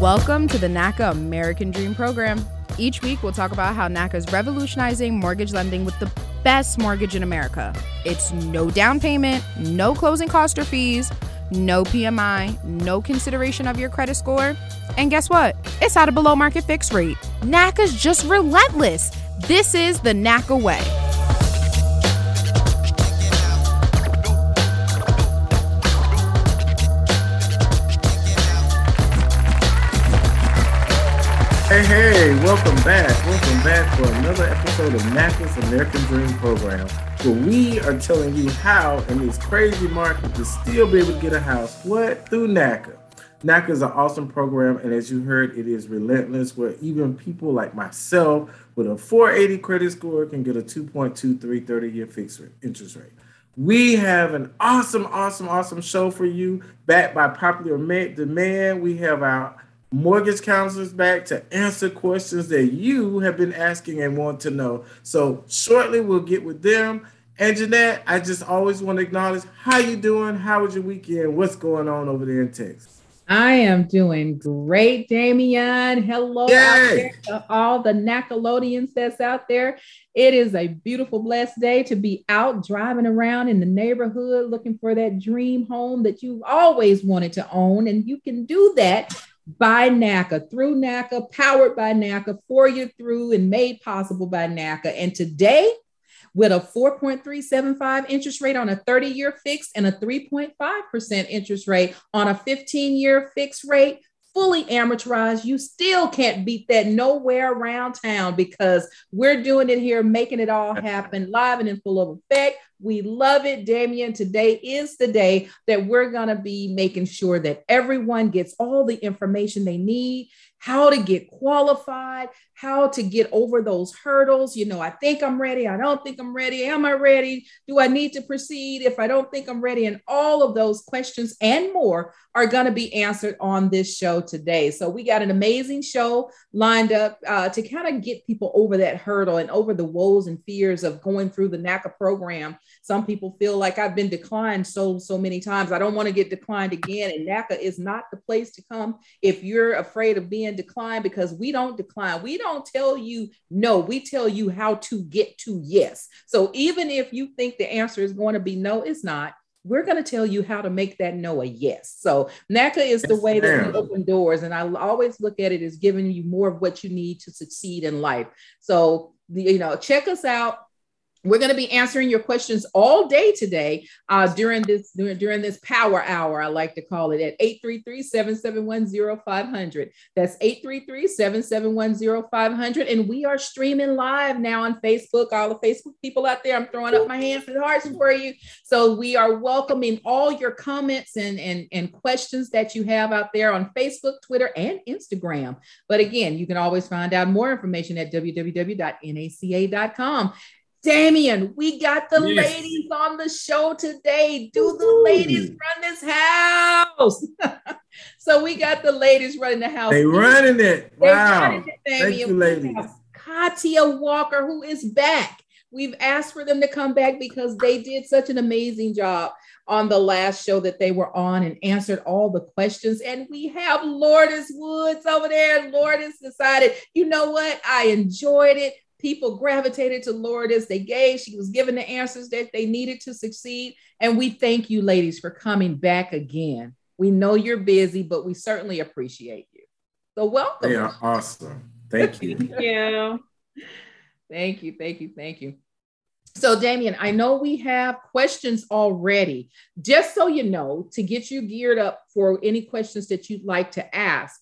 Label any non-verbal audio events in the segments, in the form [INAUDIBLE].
Welcome to the NACA American Dream Program. Each week, we'll talk about how NACA is revolutionizing mortgage lending with the best mortgage in America. It's no down payment, no closing cost or fees, no PMI, no consideration of your credit score. And guess what? It's at a below market fixed rate. NACA's just relentless. This is the NACA way. Hey, welcome back. Welcome back for another episode of NACA's American Dream Program, where we are telling you how, in this crazy market, to still be able to get a house. What? Through NACA. NACA is an awesome program, and as you heard, it is relentless, where even people like myself with a 480 credit score can get a 2.23 30 year fixed rate, interest rate. We have an awesome, awesome, awesome show for you, backed by popular demand. We have our mortgage counselors back to answer questions that you have been asking and want to know. So shortly we'll get with them. And Jeanette, I just always want to acknowledge how you doing? How was your weekend? What's going on over there in Texas? I am doing great, Damian. Hello to all the Nacolodians that's out there. It is a beautiful, blessed day to be out driving around in the neighborhood looking for that dream home that you've always wanted to own. And you can do that by NACA, through NACA, powered by NACA, for you through and made possible by NACA. And today, with a 4.375 interest rate on a 30 year fixed and a 3.5% interest rate on a 15 year fixed rate, fully amortized, you still can't beat that nowhere around town because we're doing it here, making it all happen live and in full of effect. We love it, Damian. Today is the day that we're going to be making sure that everyone gets all the information they need how to get qualified, how to get over those hurdles. You know, I think I'm ready. I don't think I'm ready. Am I ready? Do I need to proceed if I don't think I'm ready? And all of those questions and more are going to be answered on this show today. So we got an amazing show lined up uh, to kind of get people over that hurdle and over the woes and fears of going through the NACA program. Some people feel like I've been declined so, so many times. I don't want to get declined again. And NACA is not the place to come if you're afraid of being declined because we don't decline. We don't tell you no. We tell you how to get to yes. So even if you think the answer is going to be no, it's not we're going to tell you how to make that no a yes. So NACA is the way that we open doors. And I always look at it as giving you more of what you need to succeed in life. So, you know, check us out we're going to be answering your questions all day today uh, during this during, this power hour i like to call it at 833-771-0500 that's 833-771-0500 and we are streaming live now on facebook. All the facebook people out there i'm throwing up my hands and hearts for you. So we are welcoming all your comments and, and and questions that you have out there on facebook twitter and instagram. But again you can always find out more information at www.naca.com Damian, we got the yes. ladies on the show today. Do the ladies run this house? [LAUGHS] so we got the ladies running the house. They running it. They wow. Running it, Thank you, ladies. Katia Walker, who is back. We've asked for them to come back because they did such an amazing job on the last show that they were on and answered all the questions. And we have Lourdes Woods over there. Lourdes decided, you know what? I enjoyed it people gravitated to Lourdes. They gave, she was given the answers that they needed to succeed. And we thank you, ladies, for coming back again. We know you're busy, but we certainly appreciate you. So welcome. They are awesome. Thank you. thank you. Thank you. Thank you. Thank you. So, Damian, I know we have questions already. Just so you know, to get you geared up for any questions that you'd like to ask,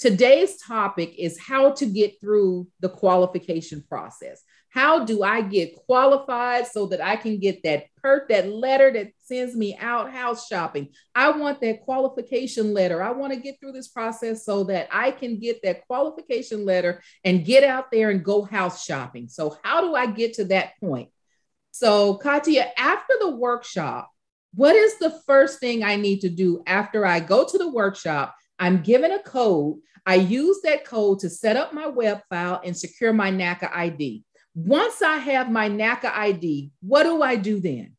Today's topic is how to get through the qualification process. How do I get qualified so that I can get that perk, that letter that sends me out house shopping? I want that qualification letter. I want to get through this process so that I can get that qualification letter and get out there and go house shopping. So, how do I get to that point? So, Katia, after the workshop, what is the first thing I need to do after I go to the workshop? I'm given a code I use that code to set up my web file and secure my NACA ID. Once I have my NACA ID, what do I do then?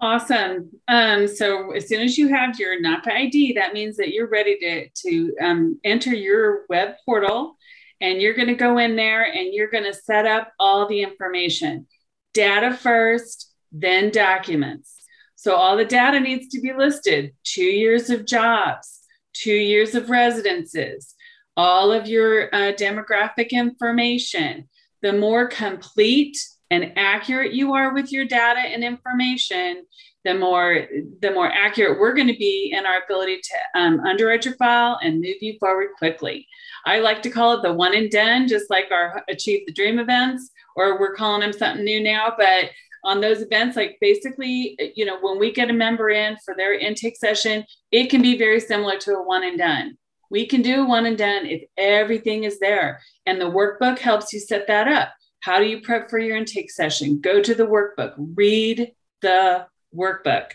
Awesome. Um, so as soon as you have your NACA ID, that means that you're ready to, to um, enter your web portal and you're going to go in there and you're going to set up all the information. Data first, then documents. So all the data needs to be listed two years of jobs, two years of residences, all of your uh, demographic information. The more complete and accurate you are with your data and information, the more the more accurate we're going to be in our ability to um, underwrite your file and move you forward quickly. I like to call it the one and done, just like our Achieve the Dream events, or we're calling them something new now. But on those events, like basically, you know, when we get a member in for their intake session, it can be very similar to a one and done. We can do one and done if everything is there. And the workbook helps you set that up. How do you prep for your intake session? Go to the workbook, read the workbook,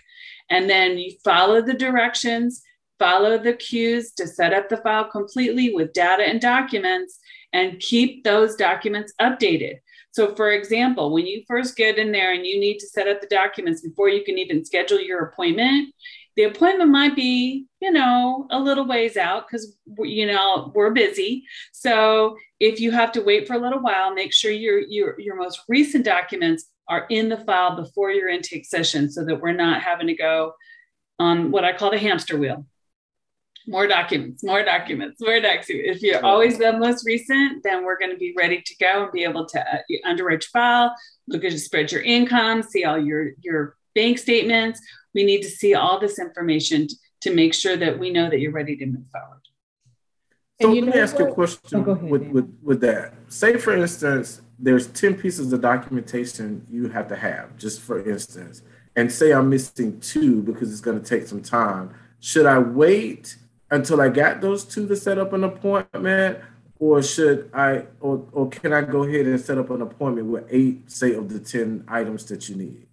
and then you follow the directions, follow the cues to set up the file completely with data and documents, and keep those documents updated. So, for example, when you first get in there and you need to set up the documents before you can even schedule your appointment, the appointment might be, you know, a little ways out because, you know, we're busy. So if you have to wait for a little while, make sure your, your, your most recent documents are in the file before your intake session so that we're not having to go on what I call the hamster wheel. More documents, more documents, more documents. If you're always the most recent, then we're going to be ready to go and be able to uh, underwrite your file, look at your spread your income, see all your, your bank statements, we need to see all this information to make sure that we know that you're ready to move forward. So let me ask you a question oh, ahead, with, with, with that. Say, for instance, there's 10 pieces of documentation you have to have, just for instance, and say I'm missing two because it's going to take some time. Should I wait until I got those two to set up an appointment? Or should I, or, or can I go ahead and set up an appointment with eight, say, of the 10 items that you need?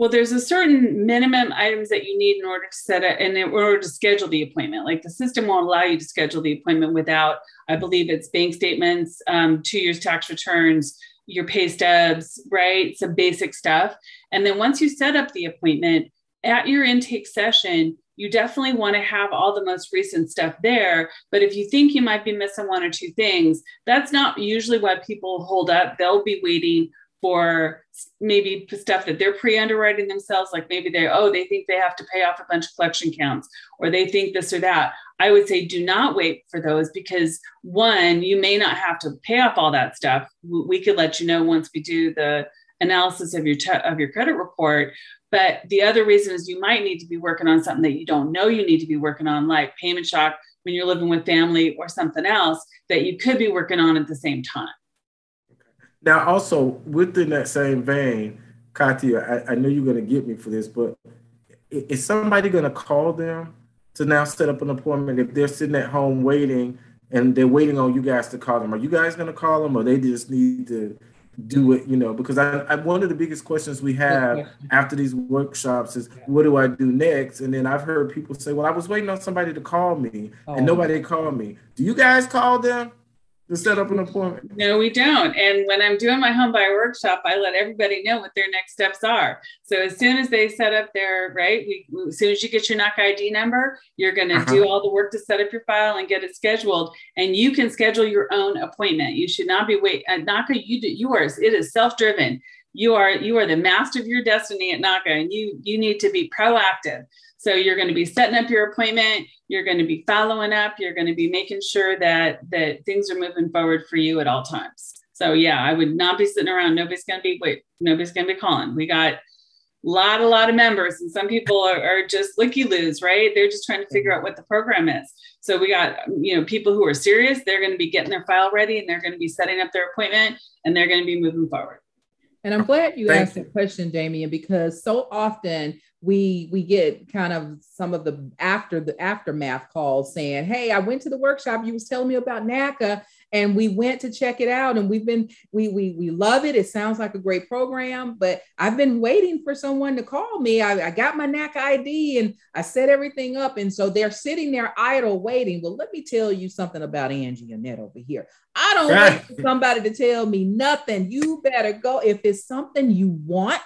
well there's a certain minimum items that you need in order to set it and in order to schedule the appointment like the system won't allow you to schedule the appointment without i believe it's bank statements um, two years tax returns your pay stubs right some basic stuff and then once you set up the appointment at your intake session you definitely want to have all the most recent stuff there. But if you think you might be missing one or two things, that's not usually what people hold up. They'll be waiting for maybe stuff that they're pre-underwriting themselves like maybe they oh they think they have to pay off a bunch of collection counts or they think this or that i would say do not wait for those because one you may not have to pay off all that stuff we could let you know once we do the analysis of your te- of your credit report but the other reason is you might need to be working on something that you don't know you need to be working on like payment shock when you're living with family or something else that you could be working on at the same time now, also within that same vein, Katia, I, I know you're going to get me for this, but is somebody going to call them to now set up an appointment if they're sitting at home waiting and they're waiting on you guys to call them? Are you guys going to call them, or they just need to do it? You know, because I, I one of the biggest questions we have after these workshops is, what do I do next? And then I've heard people say, well, I was waiting on somebody to call me, oh. and nobody called me. Do you guys call them? To set up an appointment? No, we don't. And when I'm doing my home buyer workshop, I let everybody know what their next steps are. So as soon as they set up their right, we, as soon as you get your NACA ID number, you're going to uh-huh. do all the work to set up your file and get it scheduled. And you can schedule your own appointment. You should not be wait at NACA. You do yours. It is self driven. You are you are the master of your destiny at NACA, and you you need to be proactive. So you're going to be setting up your appointment. You're going to be following up. You're going to be making sure that that things are moving forward for you at all times. So yeah, I would not be sitting around. Nobody's going to be wait. Nobody's going to be calling. We got a lot, a lot of members, and some people are, are just looky loos, right? They're just trying to figure mm-hmm. out what the program is. So we got you know people who are serious. They're going to be getting their file ready, and they're going to be setting up their appointment, and they're going to be moving forward. And I'm glad you Thank asked you. that question, Damien, because so often we we get kind of some of the after the aftermath calls saying hey i went to the workshop. You was telling me about naca and we went to check it out and we've been we we we love it. It sounds like a great program but i've been waiting for someone to call me. I, I got my naca id and i set everything up and so they're sitting there idle waiting. Well let me tell you something about angie annette over here. I don't wait for somebody to tell me nothing. You better go. If it's something you want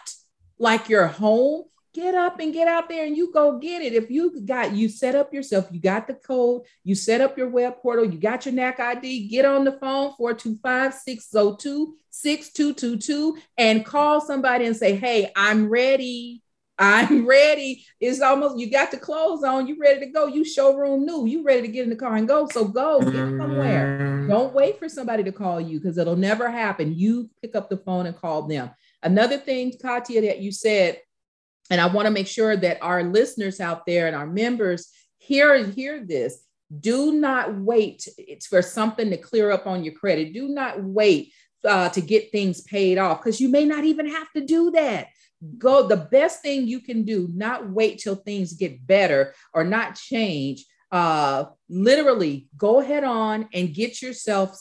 like your home get up and get out there and you go get it. If you got you set up yourself, you got the code, you set up your web portal, you got your NAC ID, get on the phone 425 602 6222 and call somebody and say, Hey, I'm ready. I'm ready. It's almost you got the clothes on, you ready to go. You showroom new, you ready to get in the car and go. So go get somewhere. Mm-hmm. Don't wait for somebody to call you because it'll never happen. You pick up the phone and call them. Another thing, Katia, that you said and I want to make sure that our listeners out there and our members hear hear this. Do not wait it's for something to clear up on your credit. Do not wait uh, to get things paid off because you may not even have to do that. Go the best thing you can do, not wait till things get better or not change. Uh, literally, go ahead on and get yourself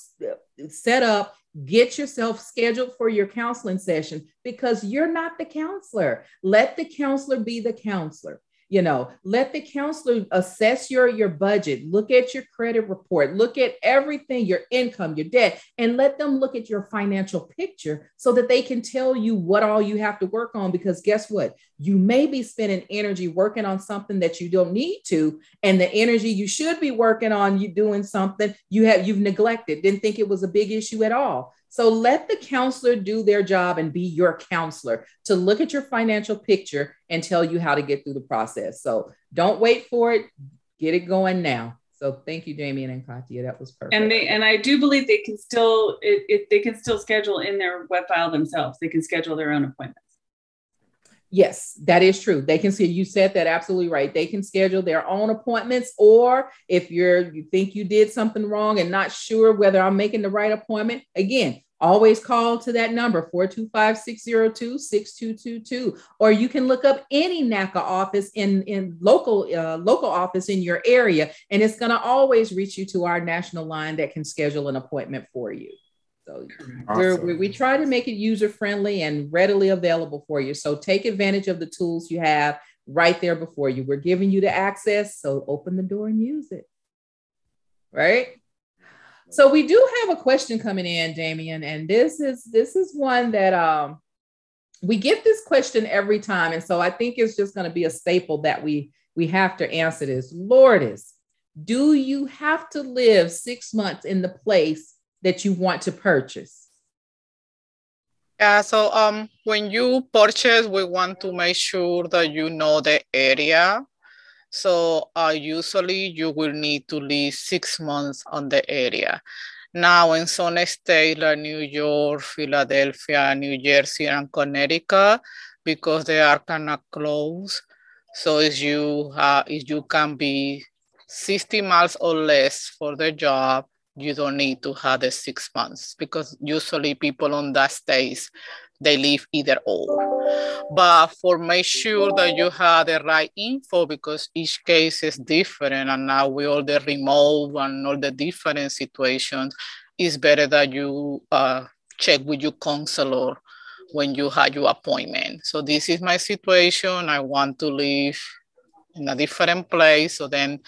set up Get yourself scheduled for your counseling session because you're not the counselor. Let the counselor be the counselor you know let the counselor assess your your budget look at your credit report look at everything your income your debt and let them look at your financial picture so that they can tell you what all you have to work on because guess what? You may be spending energy working on something that you don't need to and the energy you should be working on you doing something you have you've neglected didn't think it was a big issue at all so let the counselor do their job and be your counselor to look at your financial picture and tell you how to get through the process. So don't wait for it, get it going now. So thank you, Damian and Katia. That was perfect. And they and I do believe they can still it, it, they can still schedule in their web file themselves. They can schedule their own appointments. Yes, that is true. They can see you said that absolutely right. They can schedule their own appointments, or if you're you think you did something wrong and not sure whether I'm making the right appointment, again, always call to that number 425-602-6222 or you can look up any NACA office in in local uh, local office in your area and it's going to always reach you to our national line that can schedule an appointment for you. So awesome. we we try to make it user friendly and readily available for you. So take advantage of the tools you have right there before you. We're giving you the access, so open the door and use it. Right? So we do have a question coming in, Damian, and this is this is one that um we get this question every time, and so I think it's just going to be a staple that we we have to answer this. Lourdes, do you have to live six months in the place that you want to purchase? Yeah, so um, when you purchase, we want to make sure that you know the area. So uh, usually you will need to live six months on the area. Now in some states like New York, Philadelphia, New Jersey, and Connecticut, because they are kind of close. So if you, uh, if you can be 60 miles or less for the job, you don't need to have the six months because usually people on that stage they leave either or. But for make sure that you have the right info because each case is different and now with all the remote and all the different situations, it's better that you uh, check with your counselor when you have your appointment. So this is my situation. I want to live in a different place. So then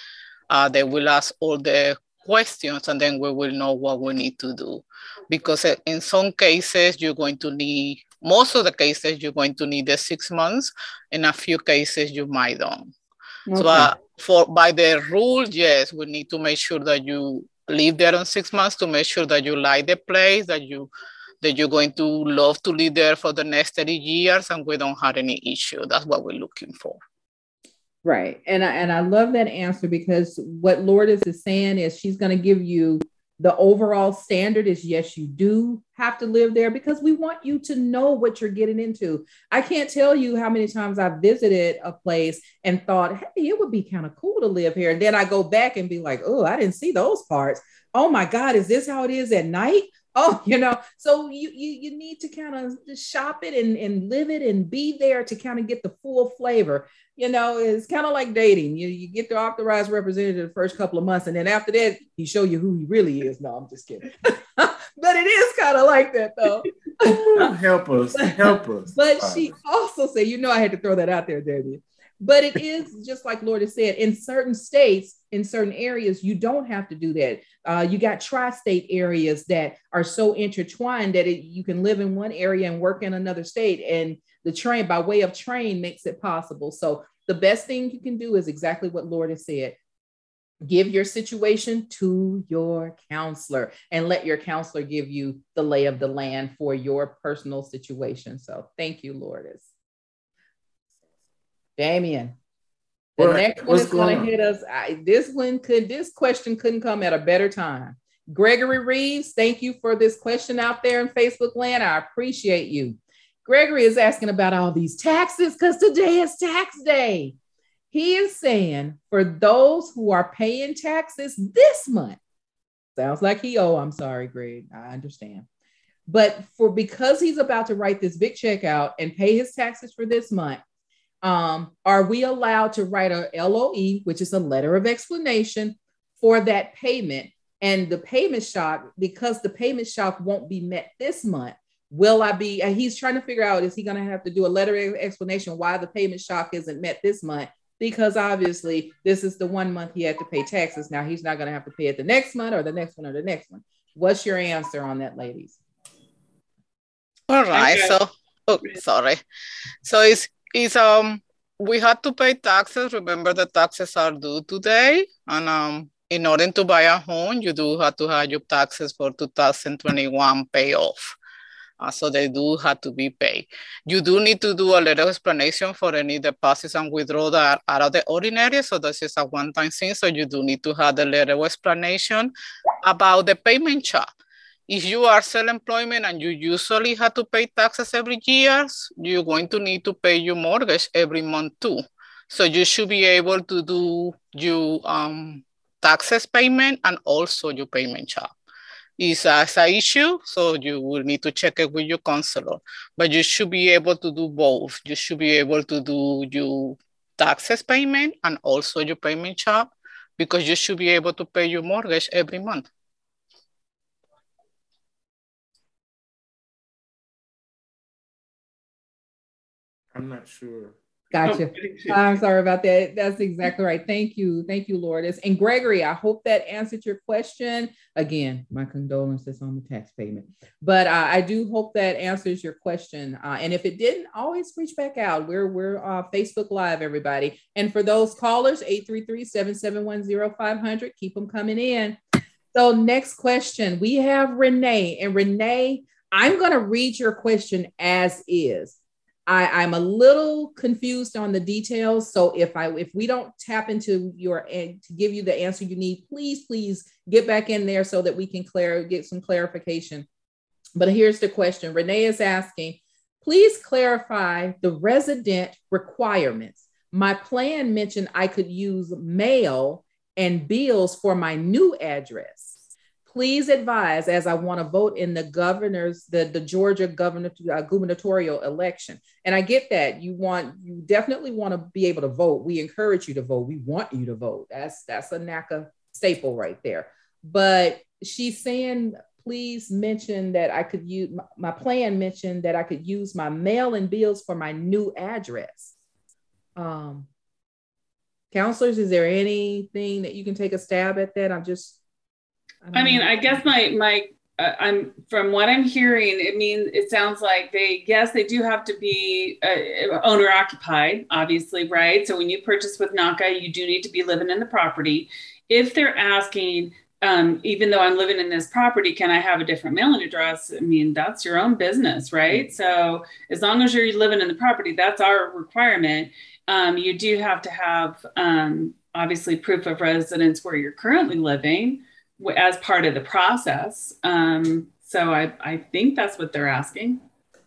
uh, they will ask all the questions and then we will know what we need to do. Because in some cases, you're going to need, most of the cases, you're going to need the six months. In a few cases, you might don't. Okay. So uh, for by the rule, yes, we need to make sure that you live there on six months to make sure that you like the place, that you that you're going to love to live there for the next 30 years and we don't have any issue. That's what we're looking for. Right. And I, and I love that answer because what Lourdes is saying is she's going to give you the overall standard is yes, you do have to live there because we want you to know what you're getting into. I can't tell you how many times I've visited a place and thought, hey, it would be kind of cool to live here. And then I go back and be like, oh, I didn't see those parts. Oh my God, is this how it is at night? [LAUGHS] Oh, you know, so you you, you need to kind of shop it and, and live it and be there to kind of get the full flavor you know, it's kind of like dating. You you get the authorized representative the first couple of months, and then after that, he show you who he really is. No, I'm just kidding. [LAUGHS] but it is kind of like that though. [LAUGHS] help us, help us. [LAUGHS] But she also said, you know, I had to throw that out there, Debbie. But it is just like Lourdes said, in certain states, in certain areas, you don't have to do that. Uh, you got tri-state areas that are so intertwined that it, you can live in one area and work in another state, and the train by way of train makes it possible. So the best thing you can do is exactly what Lourdes said. Give your situation to your counselor and let your counselor give you the lay of the land for your personal situation. So thank you, Lourdes. Damien. The what? next one is going to hit us. I, this one could, this question couldn't come at a better time. Gregory Reeves, thank you for this question out there in Facebook land. I appreciate you. Gregory is asking about all these taxes because today is tax day. He is saying for those who are paying taxes this month, sounds like he oh, I'm sorry, Greg. I understand. But for because he's about to write this big check out and pay his taxes for this month, um, are we allowed to write a LOE, which is a letter of explanation for that payment? And the payment shock, because the payment shock won't be met this month, will I be? And he's trying to figure out is he going to have to do a letter of explanation why the payment shock isn't met this month? Because obviously, this is the one month he had to pay taxes. Now he's not going to have to pay it the next month or the next one or the next one. What's your answer on that, ladies? All right. So, oh, sorry. So it's is um we had to pay taxes. Remember the taxes are due today. And um in order to buy a home, you do have to have your taxes for 2021 pay off. Uh, so they do have to be paid. You do need to do a little explanation for any deposits and withdrawals that are out of the ordinary. So this is a one-time thing. So you do need to have the little explanation about the payment shock if you are self-employment and you usually have to pay taxes every year, you're going to need to pay your mortgage every month too. So you should be able to do your um, taxes payment and also your payment shock. Is as an issue, so you will need to check it with your counselor. But you should be able to do both. You should be able to do your taxes payment and also your payment job because you should be able to pay your mortgage every month. I'm not sure. Gotcha. I'm sorry about that. That's exactly right. Thank you. Thank you, Lourdes. And Gregory, I hope that answered your question. Again, my condolences on the tax payment. But uh, I do hope that answers your question. Uh, and if it didn't, always reach back out. We're, we're uh, Facebook Live, everybody. And for those callers, 833-771-0500, keep them coming in. So next question, we have Renee. And Renee, I'm going to read your question as is. I, I'm a little confused on the details. So if I if we don't tap into your eh, to give you the answer you need, please, please get back in there so that we can clear get some clarification. But here's the question. Renee is asking, please clarify the resident requirements. My plan mentioned I could use mail and bills for my new address please advise as I want to vote in the governor's, the, the Georgia governor, uh, gubernatorial election. And I get that you want, you definitely want to be able to vote. We encourage you to vote. We want you to vote. That's, that's a NACA staple right there. But she's saying, please mention that I could use, my, my plan mentioned that I could use my mail and bills for my new address. Um, counselors, is there anything that you can take a stab at that? I'm just I, mean, I guess my my uh, I'm from what I'm hearing, it means it sounds like they yes they do have to be uh, owner occupied, obviously, right? So when you purchase with NACA, you do need to be living in the property. If they're asking, um, even though I'm living in this property, can I have a different mailing address? I mean, that's your own business, right? Mm-hmm. So as long as you're living in the property, that's our requirement. Um, you do have to have um, obviously proof of residence where you're currently living as part of the process. Um, so I, I think that's what they're asking.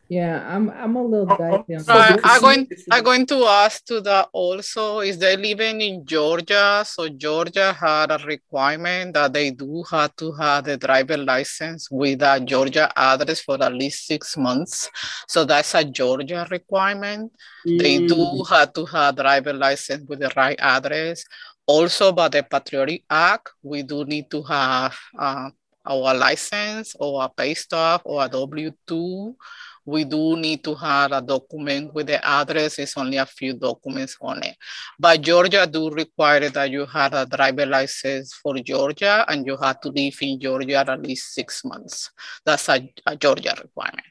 Yeah, I'm I'm a little oh, oh, uh, I'm going I'm going to ask to that also is they living in Georgia? So Georgia had a requirement that they do have to have the driver license with a Georgia address for at least six months. So that's a Georgia requirement. Mm. They do mm. have to have driver license with the right address also by the Patriotic Act, we do need to have uh, our license or a pay stub or a W-2 we do need to have a document with the address. It's only a few documents on it. But Georgia do require that you have a driver license for Georgia and you have to live in Georgia at least six months. That's a, a Georgia requirement.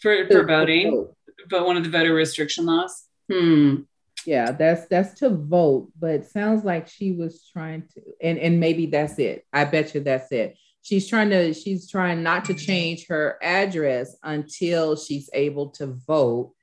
For, for voting, but one of the voter restriction laws? Hmm. Yeah, that's that's to vote, but sounds like she was trying to, and and maybe that's it. I bet you that's it. She's trying to she's trying not to change her address until she's able to vote.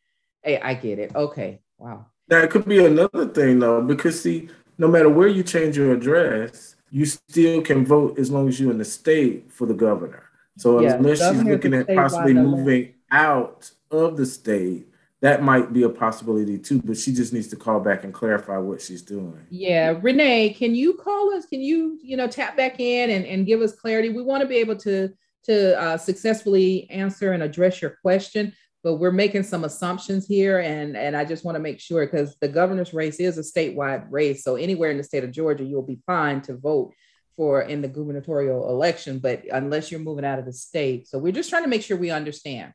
Hey i get it. Okay. Wow. That could be another thing though because see no matter where you change your address you still can vote as long as you're in the state for the governor. So yeah, unless she's looking at possibly moving out of the state that might be a possibility too, but she just needs to call back and clarify what she's doing. Yeah. Renee, can you call us? Can you, you know, tap back in and, and give us clarity? We want to be able to to uh, successfully answer and address your question, but we're making some assumptions here. And, and I just want to make sure because the governor's race is a statewide race. So anywhere in the state of Georgia, you'll be fine to vote for in the gubernatorial election, but unless you're moving out of the state. So we're just trying to make sure we understand.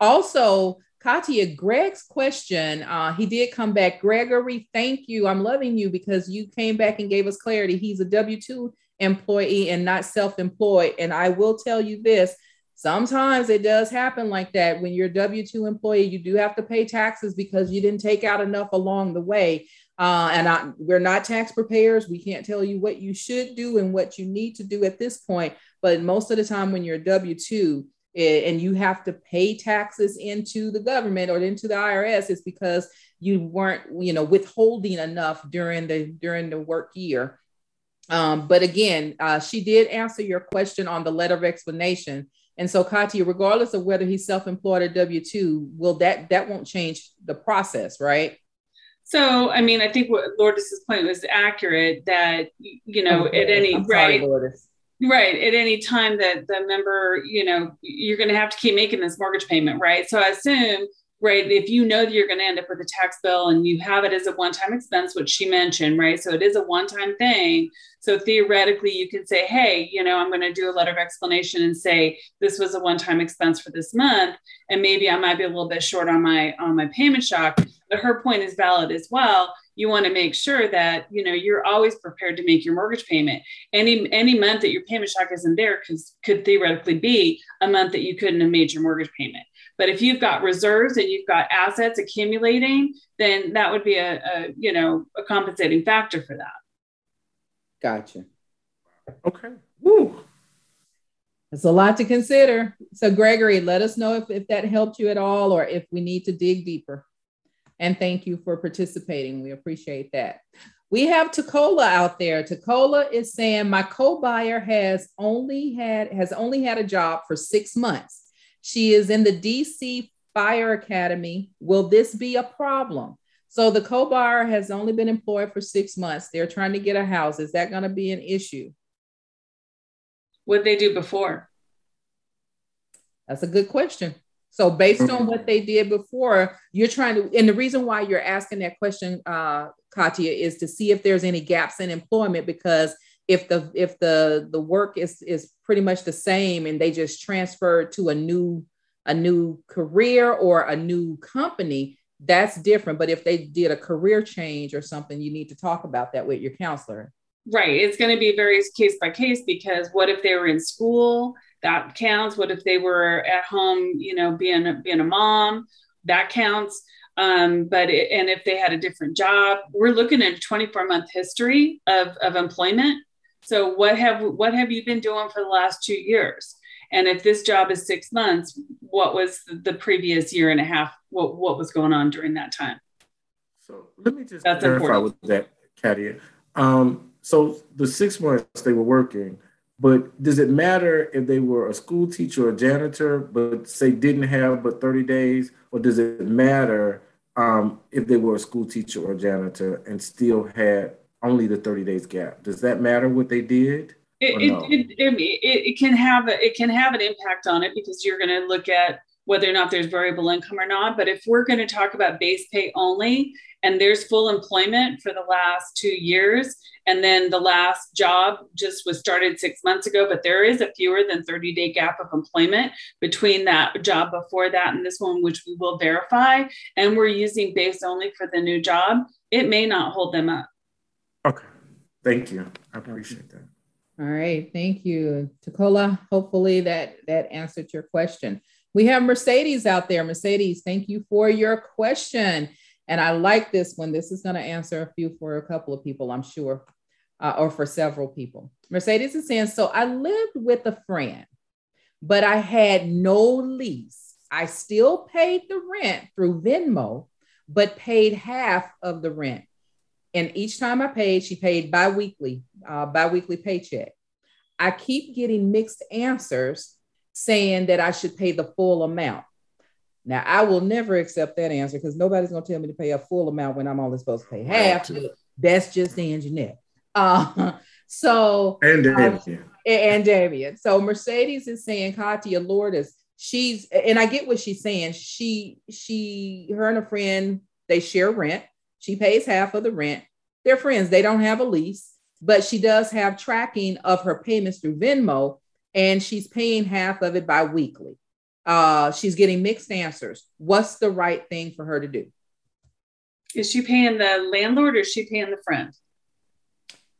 Also, Katia, Greg's question, uh, he did come back. Gregory, thank you. I'm loving you because you came back and gave us clarity. He's a W 2 employee and not self employed. And I will tell you this sometimes it does happen like that. When you're a W 2 employee, you do have to pay taxes because you didn't take out enough along the way. Uh, and I, we're not tax preparers. We can't tell you what you should do and what you need to do at this point. But most of the time, when you're a W 2, and you have to pay taxes into the government or into the IRS is because you weren't, you know, withholding enough during the during the work year. Um, but again, uh, she did answer your question on the letter of explanation. And so, Katia, regardless of whether he's self-employed or W two, will that that won't change the process, right? So, I mean, I think what Lourdes's point was accurate. That you know, okay. at any I'm right, sorry, right at any time that the member you know you're going to have to keep making this mortgage payment right? So i assume right if you know that you're going to end up with a tax bill and you have it as a one-time expense which she mentioned right? So it is a one-time thing. So theoretically you can say hey you know i'm going to do a letter of explanation and say this was a one-time expense for this month and maybe i might be a little bit short on my on my payment shock. But her point is valid as well you want to make sure that you know you're always prepared to make your mortgage payment any any month that your payment shock isn't there because could theoretically be a month that you couldn't have made your mortgage payment but if you've got reserves and you've got assets accumulating then that would be a, a you know a compensating factor for that gotcha okay Woo. It's a lot to consider. So, Gregory, let us know if, if that helped you at all or if we need to dig deeper. And thank you for participating. We appreciate that. We have Tacola out there. Tacola is saying my co-buyer has only had has only had a job for six months. She is in the DC Fire Academy. Will this be a problem? So the co-buyer has only been employed for six months. They're trying to get a house. Is that going to be an issue? What they do before? That's a good question. So based on what they did before, you're trying to, and the reason why you're asking that question, uh, Katia, is to see if there's any gaps in employment because if the if the the work is is pretty much the same and they just transferred to a new a new career or a new company, that's different. But if they did a career change or something, you need to talk about that with your counselor. Right. It's going to be very case by case because what if they were in school that counts. What if they were at home, you know, being being a mom, that counts. Um, but it, and if they had a different job, we're looking at a 24 month history of, of employment. So what have what have you been doing for the last two years? And if this job is six months, what was the previous year and a half? What what was going on during that time? So let me just That's clarify important. with that, Katia. Um, so the six months they were working, but does it matter if they were a school teacher or a janitor, but say didn't have but 30 days? Or does it matter um, if they were a school teacher or janitor and still had only the 30 days gap? Does that matter what they did? It, no? it, it, it, it, can have a, it can have an impact on it because you're going to look at whether or not there's variable income or not. But if we're going to talk about base pay only, and there's full employment for the last two years, and then the last job just was started six months ago, but there is a fewer than 30 day gap of employment between that job before that and this one, which we will verify. And we're using base only for the new job. It may not hold them up. Okay. Thank you. I appreciate that. All right. Thank you, Tacola. Hopefully that that answered your question. We have Mercedes out there. Mercedes, thank you for your question. And I like this one. This is going to answer a few for a couple of people, I'm sure, uh, or for several people. Mercedes is saying, So I lived with a friend, but I had no lease. I still paid the rent through Venmo, but paid half of the rent. And each time I paid, she paid biweekly, uh, biweekly paycheck. I keep getting mixed answers saying that I should pay the full amount. Now, I will never accept that answer because nobody's going to tell me to pay a full amount when I'm only supposed to pay half. That's just the engineer. [LAUGHS] Uh, so and um, Damien. Um, and Damien. So Mercedes is saying Katia Lourdes, she's and I get what she's saying. She she her and a friend they share rent. She pays half of the rent. They're friends. They don't have a lease, but she does have tracking of her payments through Venmo, and she's paying half of it bi-weekly. Uh, she's getting mixed answers. What's the right thing for her to do? Is she paying the landlord or is she paying the friend?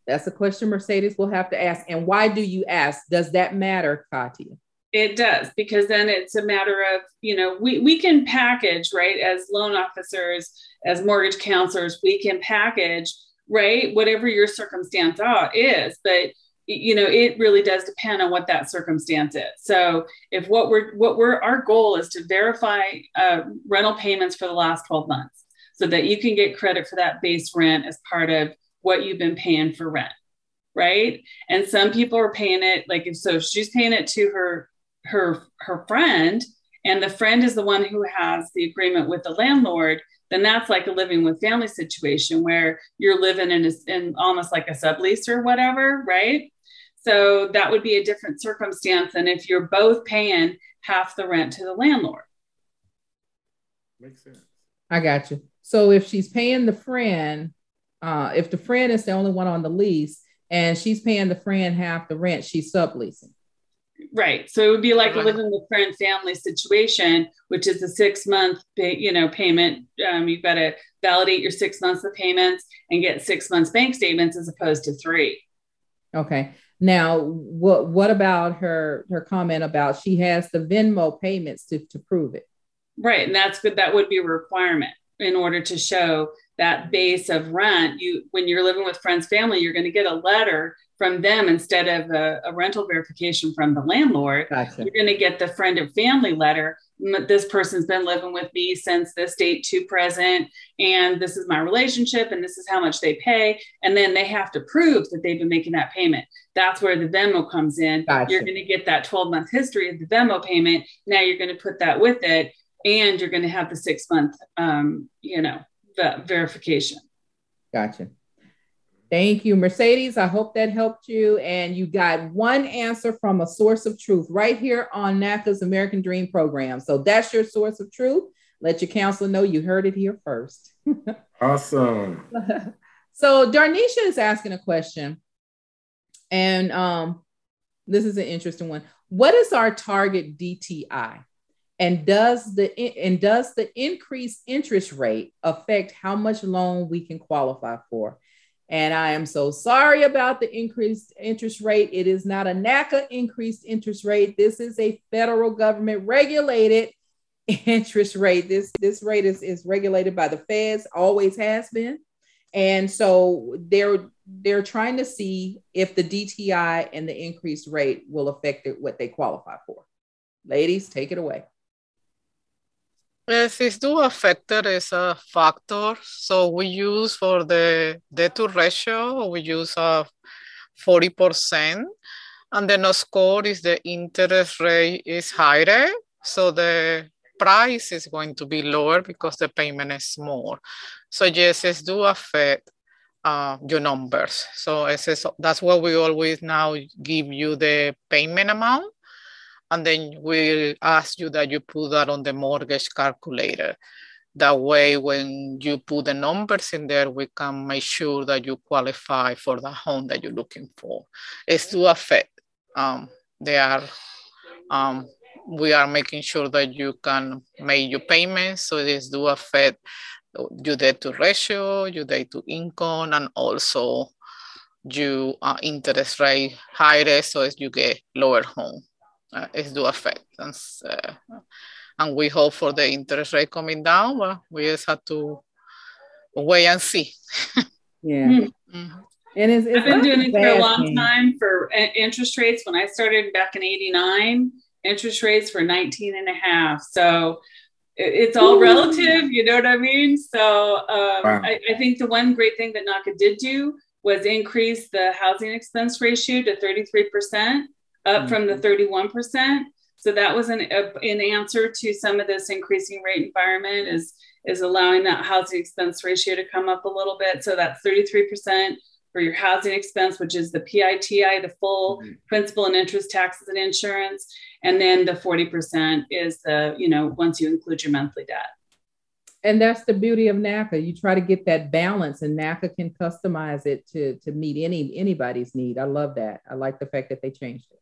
That's a question Mercedes will have to ask. And why do you ask? Does that matter, Katia? It does, because then it's a matter of, you know, we, we can package, right? As loan officers, as mortgage counselors, we can package, right? Whatever your circumstance is. But you know it really does depend on what that circumstance is so if what we're what we're our goal is to verify uh, rental payments for the last 12 months so that you can get credit for that base rent as part of what you've been paying for rent right and some people are paying it like if so if she's paying it to her her her friend and the friend is the one who has the agreement with the landlord then that's like a living with family situation where you're living in, a, in almost like a sublease or whatever, right? So that would be a different circumstance than if you're both paying half the rent to the landlord. Makes sense. I got you. So if she's paying the friend, uh, if the friend is the only one on the lease and she's paying the friend half the rent, she's subleasing. Right. So it would be like a living with friend family situation, which is a six month, pay, you know, payment. Um, you've got to validate your six months of payments and get six months bank statements as opposed to three. Okay. Now, what what about her her comment about she has the Venmo payments to, to prove it? Right, and that's good. That would be a requirement in order to show that base of rent. You when you're living with friends, family, you're going to get a letter from them instead of a, a rental verification from the landlord. Gotcha. You're going to get the friend and family letter. This person's been living with me since this date to present, and this is my relationship, and this is how much they pay. And then they have to prove that they've been making that payment. That's where the Venmo comes in. Gotcha. You're going to get that 12 month history of the Venmo payment. Now you're going to put that with it, and you're going to have the six month, um, you know, verification. Gotcha. Thank you, Mercedes. I hope that helped you. And you got one answer from a source of truth right here on NACA's American Dream program. So that's your source of truth. Let your counselor know you heard it here first. [LAUGHS] awesome. [LAUGHS] so Darnisha is asking a question. And um, this is an interesting one. What is our target DTI? And does the and does the increased interest rate affect how much loan we can qualify for? And I am so sorry about the increased interest rate. It is not a NACA increased interest rate. This is a federal government regulated [LAUGHS] interest rate. This, this rate is, is regulated by the feds, always has been. And so they're they're trying to see if the DTI and the increased rate will affect what they qualify for. Ladies, take it away. Yes, it's do affected as a factor. So we use for the debt to ratio, we use a 40%. And the no score is the interest rate is higher. So the price is going to be lower because the payment is more. So yes, it do affect uh, your numbers. So that's what we always now give you the payment amount and then we'll ask you that you put that on the mortgage calculator. That way, when you put the numbers in there, we can make sure that you qualify for the home that you're looking for. It's to affect. Um, they are, um, we are making sure that you can make your payments. So this do affect your debt to ratio, your debt to income, and also your uh, interest rate higher, so as you get lower home. Uh, it do affect. And, uh, and we hope for the interest rate coming down, but we just have to wait and see. [LAUGHS] yeah. Mm-hmm. And it's, it's I've been doing it for a long thing. time for uh, interest rates. When I started back in 89, interest rates were 19 and a half. So it's all Ooh. relative, you know what I mean? So um, wow. I, I, think the one great thing that NACA did do was increase the housing expense ratio to 33%, up mm-hmm. from the 31%. So that was an, a, an answer to some of this increasing rate environment is, is allowing that housing expense ratio to come up a little bit. So that's 33% for your housing expense, which is the PITI, the full mm-hmm. principal and interest taxes and insurance. And then the 40% is the, you know, once you include your monthly debt. And that's the beauty of NACA. You try to get that balance and NACA can customize it to, to meet any anybody's need. I love that. I like the fact that they changed it.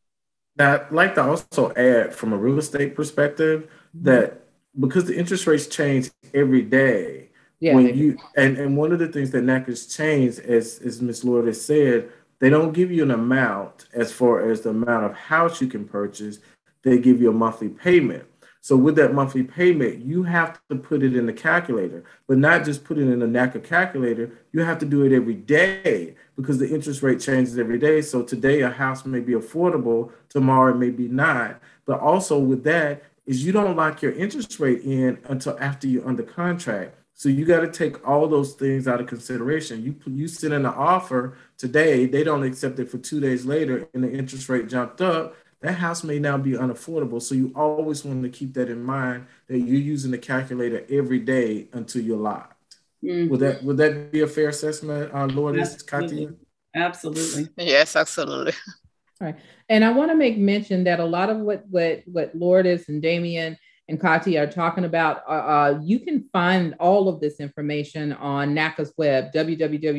Now, I'd like to also add from a real estate perspective mm-hmm. that because the interest rates change every day, yeah, when you and, and one of the things that NACA's changed, as as Ms. Lord has said, they don't give you an amount as far as the amount of house you can purchase. They give you a monthly payment. So with that monthly payment, you have to put it in the calculator, but not just put it in the NACA calculator. You have to do it every day because the interest rate changes every day. So today a house may be affordable, tomorrow it may be not. But also with that is you don't lock your interest rate in until after you're under contract. So you got to take all those things out of consideration. You you send in an offer today, they don't accept it for two days later, and the interest rate jumped up. That house may now be unaffordable. So you always want to keep that in mind that you're using the calculator every day until you're locked. Mm-hmm. Would that would that be a fair assessment, uh, Lourdes Katia? Absolutely. Yes, absolutely. All right. And I want to make mention that a lot of what what what Lourdes and Damien and Kati are talking about, uh, uh, you can find all of this information on NACA's web, www.naca.com.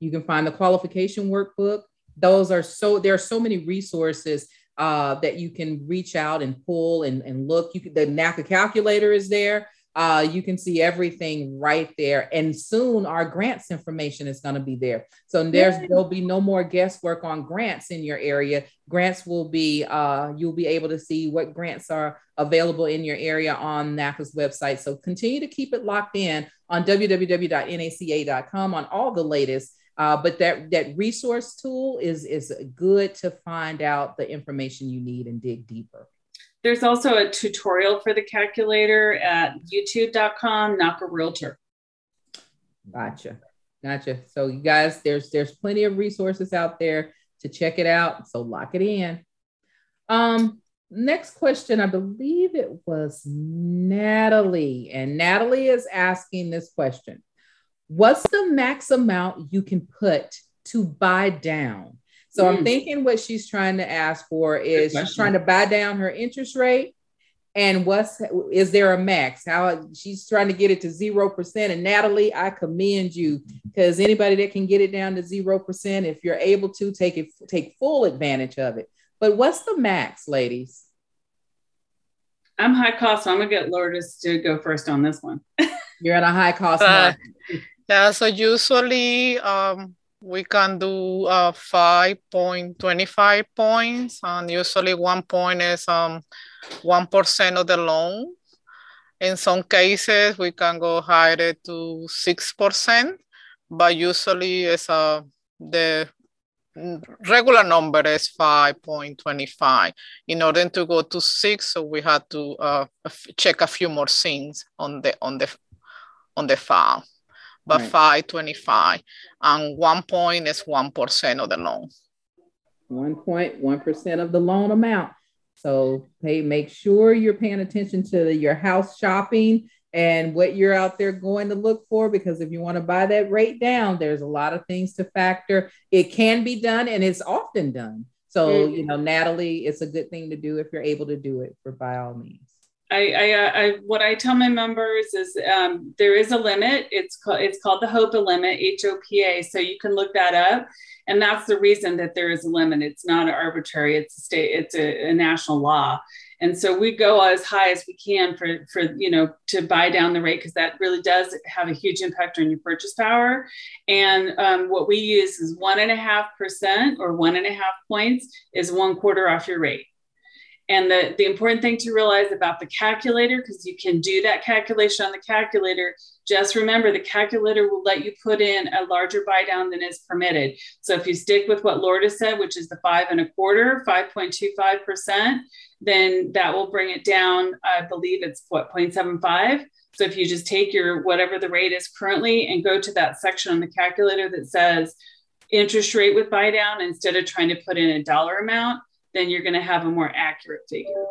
You can find the qualification workbook. Those are so, there are so many resources uh, that you can reach out and pull and, and look. You can, the NACA calculator is there uh, you can see everything right there. And soon our grants information is going to be there. So there's there'll be no more guesswork on grants in your area. Grants will be uh, you'll be able to see what grants are available in your area on NACA's website. So continue to keep it locked in on www.naca.com on all the latest. Uh, but that that resource tool is is good to find out the information you need and dig deeper. There's also a tutorial for the calculator at youtube.com, NACA Realtor. Gotcha. Gotcha. So you guys, there's there's plenty of resources out there to check it out. So lock it in. Um, next question, I believe it was Natalie. And Natalie is asking this question. What's the max amount you can put to buy down so mm. I'm thinking what she's trying to ask for is she's trying to buy down her interest rate. And what's is there a max? How she's trying to get it to zero percent. And Natalie, I commend you because anybody that can get it down to zero percent, if you're able to take it, take full advantage of it. But what's the max, ladies? I'm high cost, so I'm gonna get Lourdes to go first on this one. you're at a high cost. Uh, yeah, so usually um we can do uh, 5.25 points and usually one point is um, 1% of the loan. In some cases, we can go higher to 6%, but usually it's uh, the regular number is 5.25. In order to go to six, so we had to uh, check a few more things on the on the on the file but right. 525 and one point is 1% of the loan 1.1% of the loan amount so pay make sure you're paying attention to the, your house shopping and what you're out there going to look for because if you want to buy that rate down there's a lot of things to factor it can be done and it's often done So, mm-hmm. you know, Natalie, it's a good thing to do if you're able to do it for by all means. I, I, uh, I, what I tell my members is um, there is a limit. It's called it's called the HOPA limit, H O P A. So you can look that up, and that's the reason that there is a limit. It's not arbitrary. It's a state. It's a, a national law, and so we go as high as we can for for you know to buy down the rate because that really does have a huge impact on your purchase power. And um, what we use is one and a half percent or one and a half points is one quarter off your rate. And the, the important thing to realize about the calculator, because you can do that calculation on the calculator, just remember the calculator will let you put in a larger buy down than is permitted. So if you stick with what Lorda said, which is the five and a quarter, 5.25%, then that will bring it down. I believe it's what 0.75. So if you just take your whatever the rate is currently and go to that section on the calculator that says interest rate with buy down instead of trying to put in a dollar amount, then you're going to have a more accurate figure.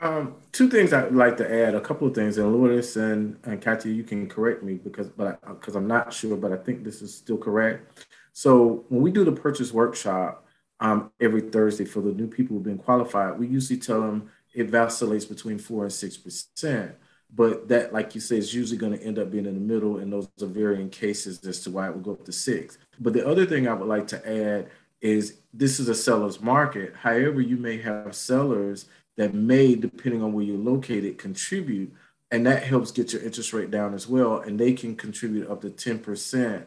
Um, two things I'd like to add, a couple of things, and Lourdes and, and Katya, you can correct me because, but because I'm not sure, but I think this is still correct. So when we do the purchase workshop um, every Thursday for the new people who've been qualified, we usually tell them it vacillates between four and six percent. But that, like you said, is usually going to end up being in the middle, and those are varying cases as to why it would go up to six. But the other thing I would like to add is this is a seller's market. However, you may have sellers that may, depending on where you're located, contribute, and that helps get your interest rate down as well. And they can contribute up to 10%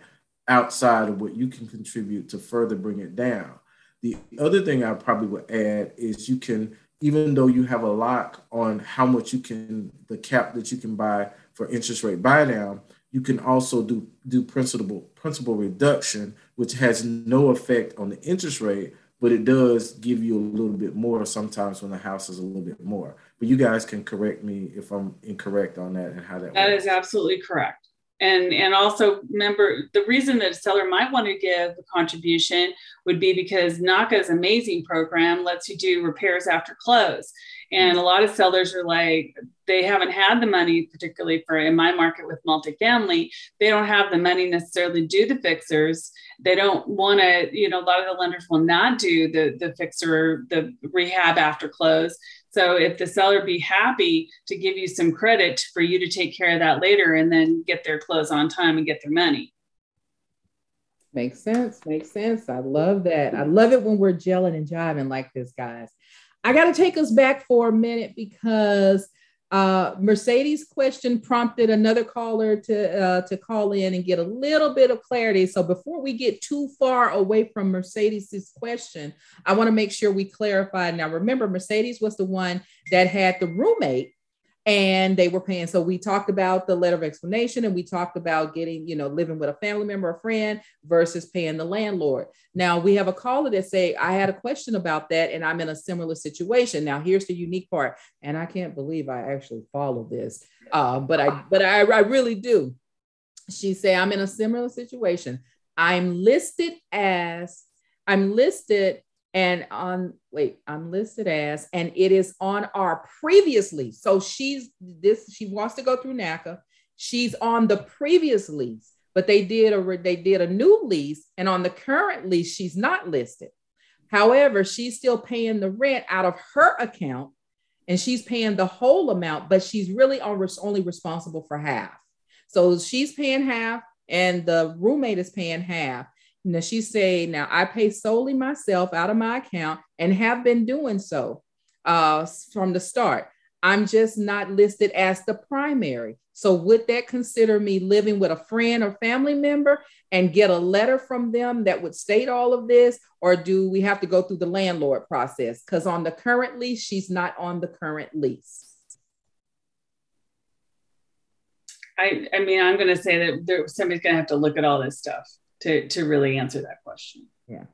outside of what you can contribute to further bring it down. The other thing I probably would add is you can, even though you have a lock on how much you can, the cap that you can buy for interest rate buy down, you can also do do principal principal reduction, which has no effect on the interest rate, but it does give you a little bit more sometimes when the house is a little bit more. But you guys can correct me if I'm incorrect on that and how that. That works. is absolutely correct. And and also remember the reason that a seller might want to give a contribution would be because NACA's amazing program lets you do repairs after close. And mm. a lot of sellers are like, they haven't had the money, particularly for in my market with multifamily, they don't have the money necessarily to do the fixers. They don't want to, you know, a lot of the lenders will not do the, the fixer, the rehab after close. So if the seller be happy to give you some credit for you to take care of that later and then get their close on time and get their money. Makes sense. Makes sense. I love that. I love it when we're gelling and jiving like this, guys. I got to take us back for a minute because uh, Mercedes' question prompted another caller to uh, to call in and get a little bit of clarity. So before we get too far away from Mercedes' question, I want to make sure we clarify. Now, remember, Mercedes was the one that had the roommate and they were paying. So we talked about the letter of explanation and we talked about getting, you know, living with a family member or friend versus paying the landlord. Now we have a caller that say, I had a question about that and I'm in a similar situation. Now here's the unique part. And I can't believe I actually follow this, uh, but I, but I, I really do. She say, I'm in a similar situation. I'm listed as, I'm listed and on wait i'm listed as and it is on our previous lease so she's this she wants to go through naca she's on the previous lease but they did a they did a new lease and on the current lease she's not listed. However she's still paying the rent out of her account and she's paying the whole amount but she's really only responsible for half. So she's paying half and the roommate is paying half now she said, now I pay solely myself out of my account and have been doing so uh, from the start. I'm just not listed as the primary. So would that consider me living with a friend or family member and get a letter from them that would state all of this? Or do we have to go through the landlord process? Because on the current lease, she's not on the current lease. I, I mean, I'm going to say that there, somebody's going to have to look at all this stuff to to really answer that question. Yeah.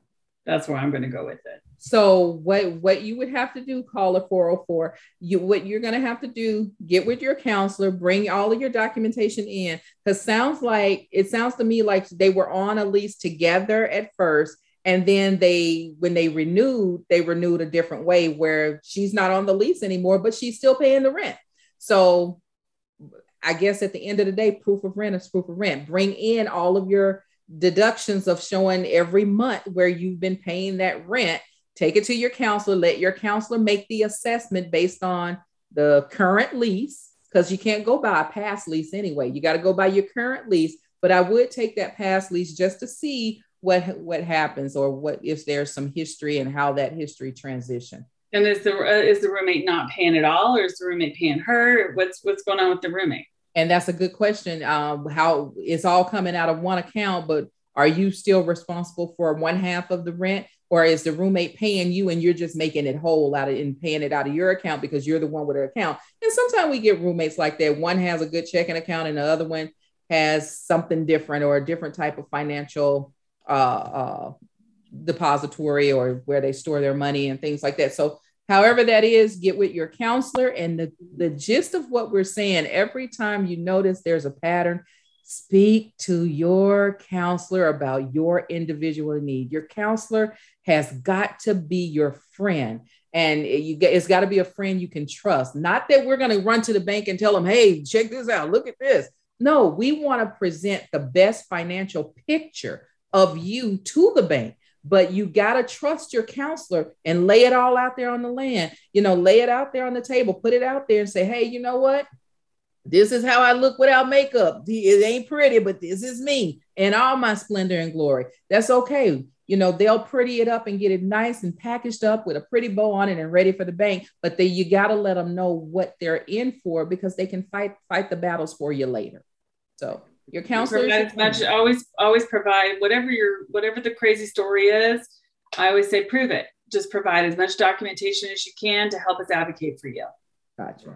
That's where I'm going to go with it. So what what you would have to do, call a 404, you what you're going to have to do, get with your counselor, bring all of your documentation in cuz sounds like it sounds to me like they were on a lease together at first and then they when they renewed, they renewed a different way where she's not on the lease anymore but she's still paying the rent. So I guess at the end of the day, proof of rent is proof of rent. Bring in all of your deductions of showing every month where you've been paying that rent. Take it to your counselor, let your counselor make the assessment based on the current lease, because you can't go by a past lease anyway. You got to go by your current lease. But I would take that past lease just to see what what happens or what if there's some history and how that history transition. And is the uh, is the roommate not paying at all, or is the roommate paying her? What's what's going on with the roommate? And that's a good question. Um, how it's all coming out of one account, but are you still responsible for one half of the rent, or is the roommate paying you and you're just making it whole out of and paying it out of your account because you're the one with an account? And sometimes we get roommates like that. One has a good checking account, and the other one has something different or a different type of financial uh, uh, depository or where they store their money and things like that. So, however that is, get with your counselor. And the, the gist of what we're saying every time you notice there's a pattern, speak to your counselor about your individual need. Your counselor has got to be your friend. And you get, it's got to be a friend you can trust. Not that we're going to run to the bank and tell them, hey, check this out, look at this. No, we want to present the best financial picture of you to the bank but you got to trust your counselor and lay it all out there on the land. You know lay it out there on the table put it out there and say hey you know what? This is how i look without makeup. It ain't pretty but this is me and all my splendor and glory. That's okay. You know they'll pretty it up and get it nice and packaged up with a pretty bow on it and ready for the bank but then you got to let them know what they're in for because they can fight fight the battles for you later. So your counselor as much always always provide whatever your whatever the crazy story is i always say prove it. Just provide as much documentation as you can to help us advocate for you. Gotcha.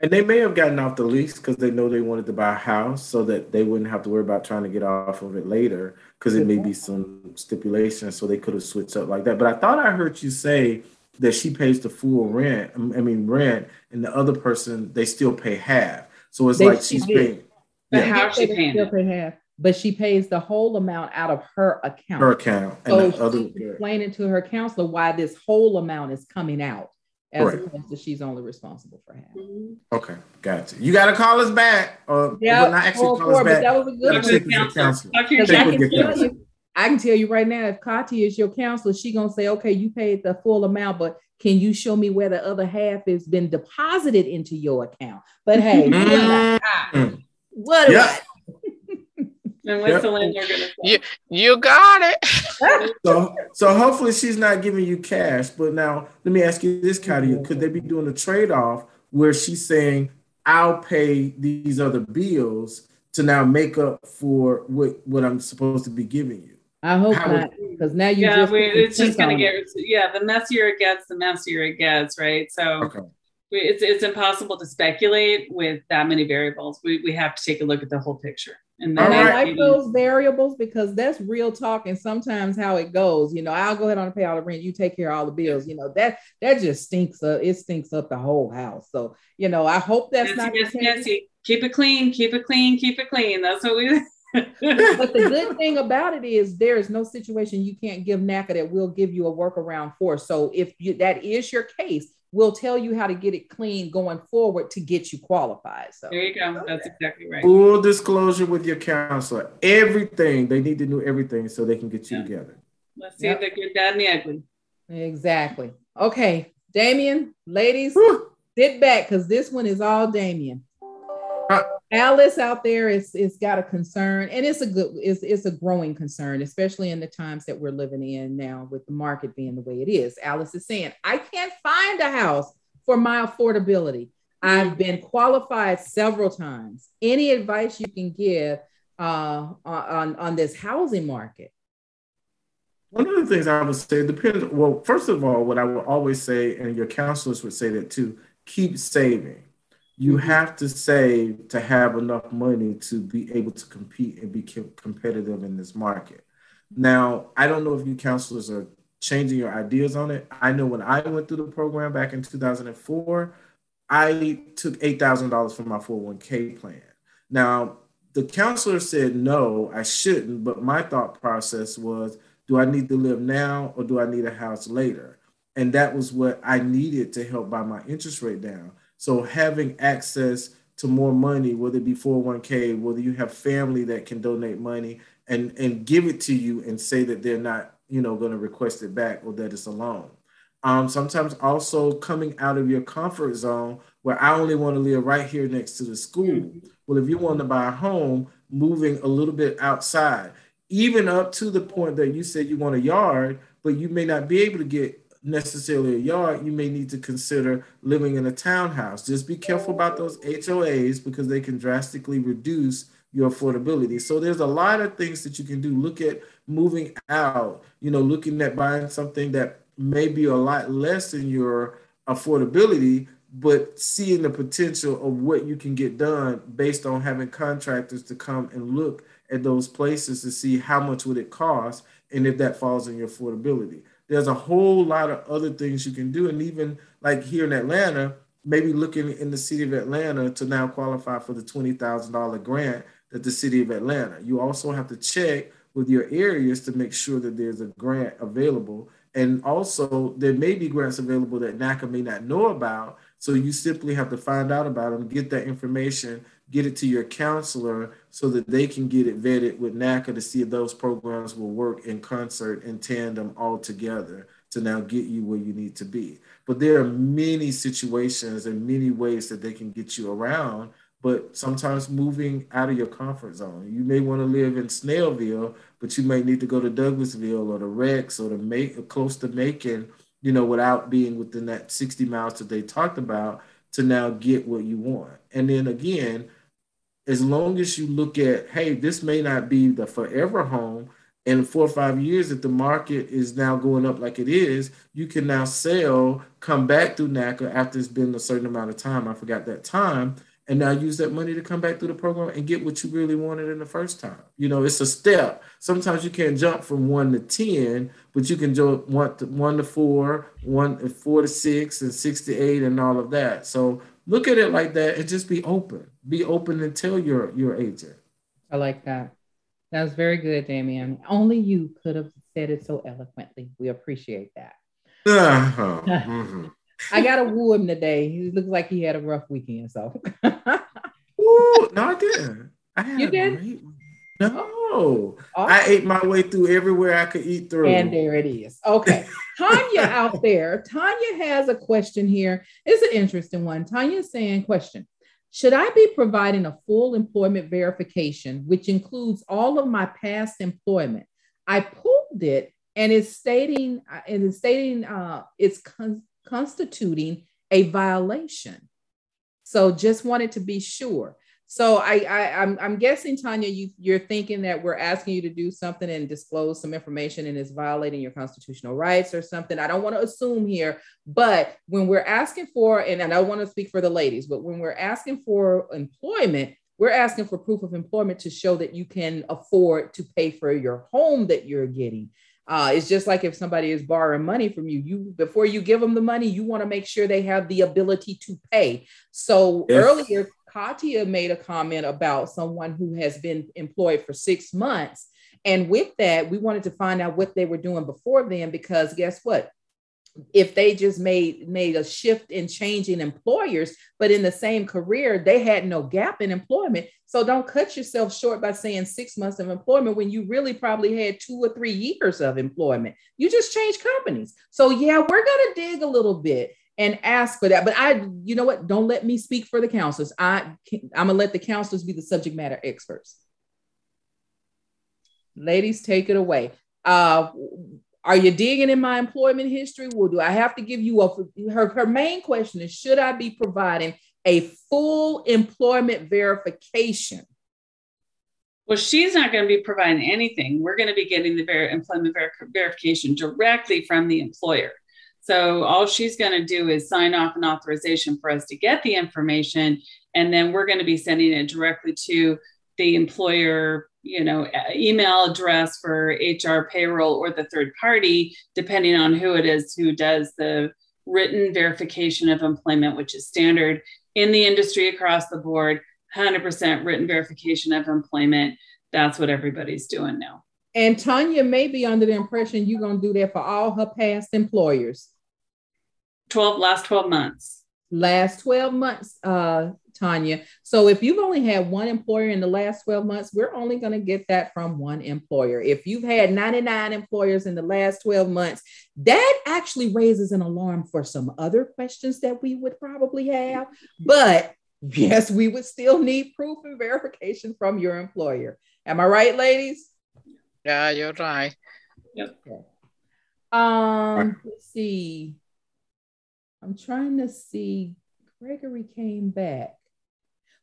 And they may have gotten off the lease because they know they wanted to buy a house so that they wouldn't have to worry about trying to get off of it later because it may be some stipulation. so they could have switched up like that. But i thought i heard you say that she pays the full rent i mean rent and the other person they still pay half. So it's they, like she's paying but yeah. how's she paying? Half, but she pays the whole amount out of her account. Her account. And so other, explaining to her counselor why this whole amount is coming out, as right. opposed to she's only responsible for half. Mm-hmm. Okay, gotcha. You got to call us back. Or yeah, not actually call us back. That was a good counselor. I can, tell you, I can tell you right now, if Kati is your counselor, she gonna say, okay, you paid the full amount, but can you show me where the other half has been deposited into your account? But hey, mm-hmm. What yeah. And what's yep. the landlord gonna say? You, you got it. [LAUGHS] so, so hopefully she's not giving you cash. But now let me ask you this, Katia: Could they be doing a trade-off where she's saying, "I'll pay these other bills to now make up for what what I'm supposed to be giving you"? I hope How not, because now you yeah, just it's just gonna get yeah. The messier it gets, the messier it gets, right? So. Okay it's it's impossible to speculate with that many variables. We we have to take a look at the whole picture. And then I like those variables because that's real talk and sometimes how it goes. You know, I'll go ahead and pay all the rent, you take care of all the bills. You know, that that just stinks up, it stinks up the whole house. So, you know, I hope that's not yes, yes, keep it clean, keep it clean, keep it clean. That's what we [LAUGHS] but the good thing about it is there is no situation you can't give NACA that will give you a workaround for. So if you, that is your case, we'll tell you how to get it clean going forward to get you qualified. So there you go. That's exactly right. Full disclosure with your counselor. Everything they need to know everything so they can get you yeah. together. Let's see yep. the good, bad, and the ugly. Exactly. Okay, Damien, ladies, Whew. sit back because this one is all Damien. Uh, Alice out there is is got a concern, and it's a good it's it's a growing concern, especially in the times that we're living in now with the market being the way it is. Alice is saying, I can't find a house for my affordability. I've been qualified several times. Any advice you can give uh, on on this housing market? One of the things I would say depends. Well, first of all, what I would always say, and your counselors would say that too: keep saving you have to save to have enough money to be able to compete and be competitive in this market. Now, I don't know if you counselors are changing your ideas on it. I know when I went through the program back in 2004, I took $8,000 from my 401k plan. Now, the counselor said no, I shouldn't, but my thought process was do I need to live now or do I need a house later? And that was what I needed to help buy my interest rate down. So having access to more money, whether it be 401k, whether you have family that can donate money, and and give it to you and say that they're not you know going to request it back or that it's a loan. Um, sometimes also coming out of your comfort zone where I only want to live right here next to the school. Mm-hmm. Well, if you want to buy a home, moving a little bit outside, even up to the point that you said you want a yard, but you may not be able to get necessarily a yard, you may need to consider living in a townhouse. Just be careful about those HOAs because they can drastically reduce your affordability. So there's a lot of things that you can do. Look at moving out, you know, looking at buying something that may be a lot less than your affordability, but seeing the potential of what you can get done based on having contractors to come and look at those places to see how much would it cost and if that falls in your affordability there's a whole lot of other things you can do. And even like here in Atlanta, maybe looking in the city of Atlanta to now qualify for the $20,000 grant that the city of Atlanta. You also have to check with your areas to make sure that there's a grant available. And also, there may be grants available that NACA may not know about. So you simply have to find out about them, get that information, get it to your counselor so that they can get it vetted with NACA to see if those programs will work in concert in tandem all together to now get you where you need to be. But there are many situations and many ways that they can get you around. But sometimes moving out of your comfort zone, you may want to live in Snellville, but you may need to go to Douglasville or the Rex or to make or close to Macon, you know, without being within that 60 miles that they talked about to now get what you want. And then again, as long as you look at, hey, this may not be the forever home. In four or five years, if the market is now going up like it is, you can now sell, come back through NACA after it's been a certain amount of time. I forgot that time, and now use that money to come back through the program and get what you really wanted in the first time. You know, it's a step. Sometimes you can't jump from one to 10, but you can jump one to, one to four, one four to six, and six to eight, and all of that. So look at it like that and just be open. Be open and tell your your agent. I like that. That was very good, Damien. Only you could have said it so eloquently. We appreciate that. Uh-huh. [LAUGHS] mm-hmm. I got to woo him today. He looks like he had a rough weekend. So, [LAUGHS] Ooh, no, I didn't. I had you did? Great... No, awesome. I ate my way through everywhere I could eat through. And there it is. Okay. Tanya [LAUGHS] out there, Tanya has a question here. It's an interesting one. Tanya's saying, question Should I be providing a full employment verification, which includes all of my past employment? I pulled it and it's stating, uh, and it's stating uh, it's con- constituting a violation. So just wanted to be sure. So I, I I'm, I'm guessing Tanya, you you're thinking that we're asking you to do something and disclose some information and it's violating your constitutional rights or something. I don't want to assume here, but when we're asking for, and I don't want to speak for the ladies, but when we're asking for employment, we're asking for proof of employment to show that you can afford to pay for your home that you're getting. Uh, it's just like if somebody is borrowing money from you, you before you give them the money, you want to make sure they have the ability to pay. So yes. earlier, Katia made a comment about someone who has been employed for six months. And with that, we wanted to find out what they were doing before then, because guess what? If they just made made a shift in changing employers, but in the same career, they had no gap in employment. So don't cut yourself short by saying six months of employment when you really probably had two or three years of employment. You just changed companies. So yeah, we're gonna dig a little bit and ask for that. But I, you know what? Don't let me speak for the counselors. I, I'm gonna let the counselors be the subject matter experts. Ladies, take it away. Uh, are you digging in my employment history? Well, do I have to give you a? Her her main question is: Should I be providing a full employment verification? Well, she's not going to be providing anything. We're going to be getting the ver- employment ver- verification directly from the employer. So all she's going to do is sign off an authorization for us to get the information, and then we're going to be sending it directly to the employer, you know, email address for HR payroll or the third party, depending on who it is who does the written verification of employment, which is standard in the industry across the board. 100% written verification of employment. That's what everybody's doing now. And Tanya may be under the impression you're going to do that for all her past employers. 12 last 12 months last 12 months uh Tanya. So if you've only had one employer in the last 12 months, we're only going to get that from one employer. If you've had 99 employers in the last 12 months, that actually raises an alarm for some other questions that we would probably have. But yes, we would still need proof and verification from your employer. Am I right, ladies? Yeah, you're right. Yep. Okay. Um, let's see. I'm trying to see. Gregory came back.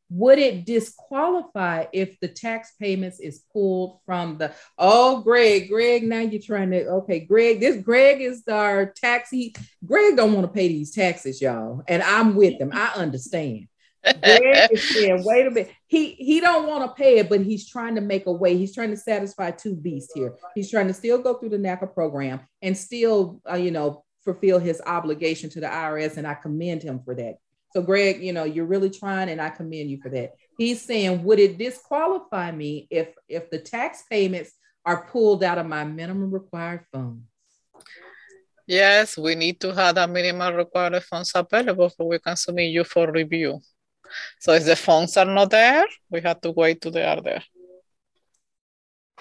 Would it disqualify if the tax payments is pulled from the oh Greg, Greg, now you're trying to okay, Greg, this Greg is our taxi. Greg don't want to pay these taxes, y'all. And I'm with him. I understand. Greg is saying, [LAUGHS] wait a minute. He he don't want to pay it, but he's trying to make a way. He's trying to satisfy two beasts here. He's trying to still go through the NACA program and still, uh, you know, fulfill his obligation to the IRS, and I commend him for that. So, Greg, you know, you're really trying, and I commend you for that. He's saying, would it disqualify me if if the tax payments are pulled out of my minimum required funds? Yes, we need to have the minimum required funds available so we can submit you for review. So if the funds are not there, we have to wait till they are there.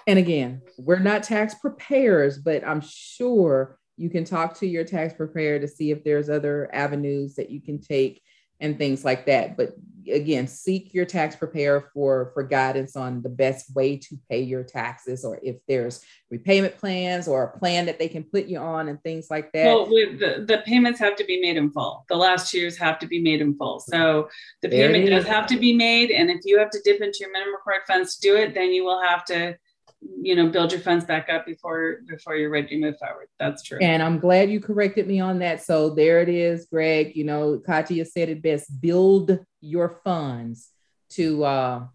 And again, we're not tax preparers, but I'm sure you can talk to your tax preparer to see if there's other avenues that you can take and things like that. But again, seek your tax preparer for for guidance on the best way to pay your taxes, or if there's repayment plans or a plan that they can put you on and things like that. Well, the, the payments have to be made in full. The last two years have to be made in full. So the There payment does have to be made. And if you have to dip into your minimum required funds to do it, then you will have to, you know, build your funds back up before before you're ready to move forward. That's true. And I'm glad you corrected me on that. So there it is, Greg. You know, Katia said it best: build your funds to uh,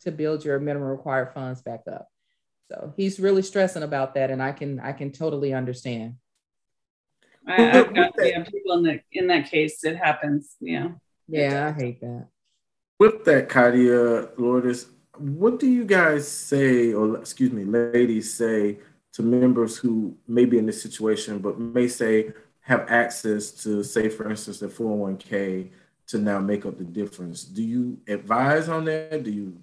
to build your minimum required funds back up. So he's really stressing about that, and I can I can totally understand. I, I've got yeah, people in that in that case. It happens. Yeah. Yeah, I hate that. With that, Katia, Lourdes, what do you guys say, or excuse me, ladies say to members who may be in this situation, but may say have access to, say, for instance, their 401k to now make up the difference? Do you advise on that? Do you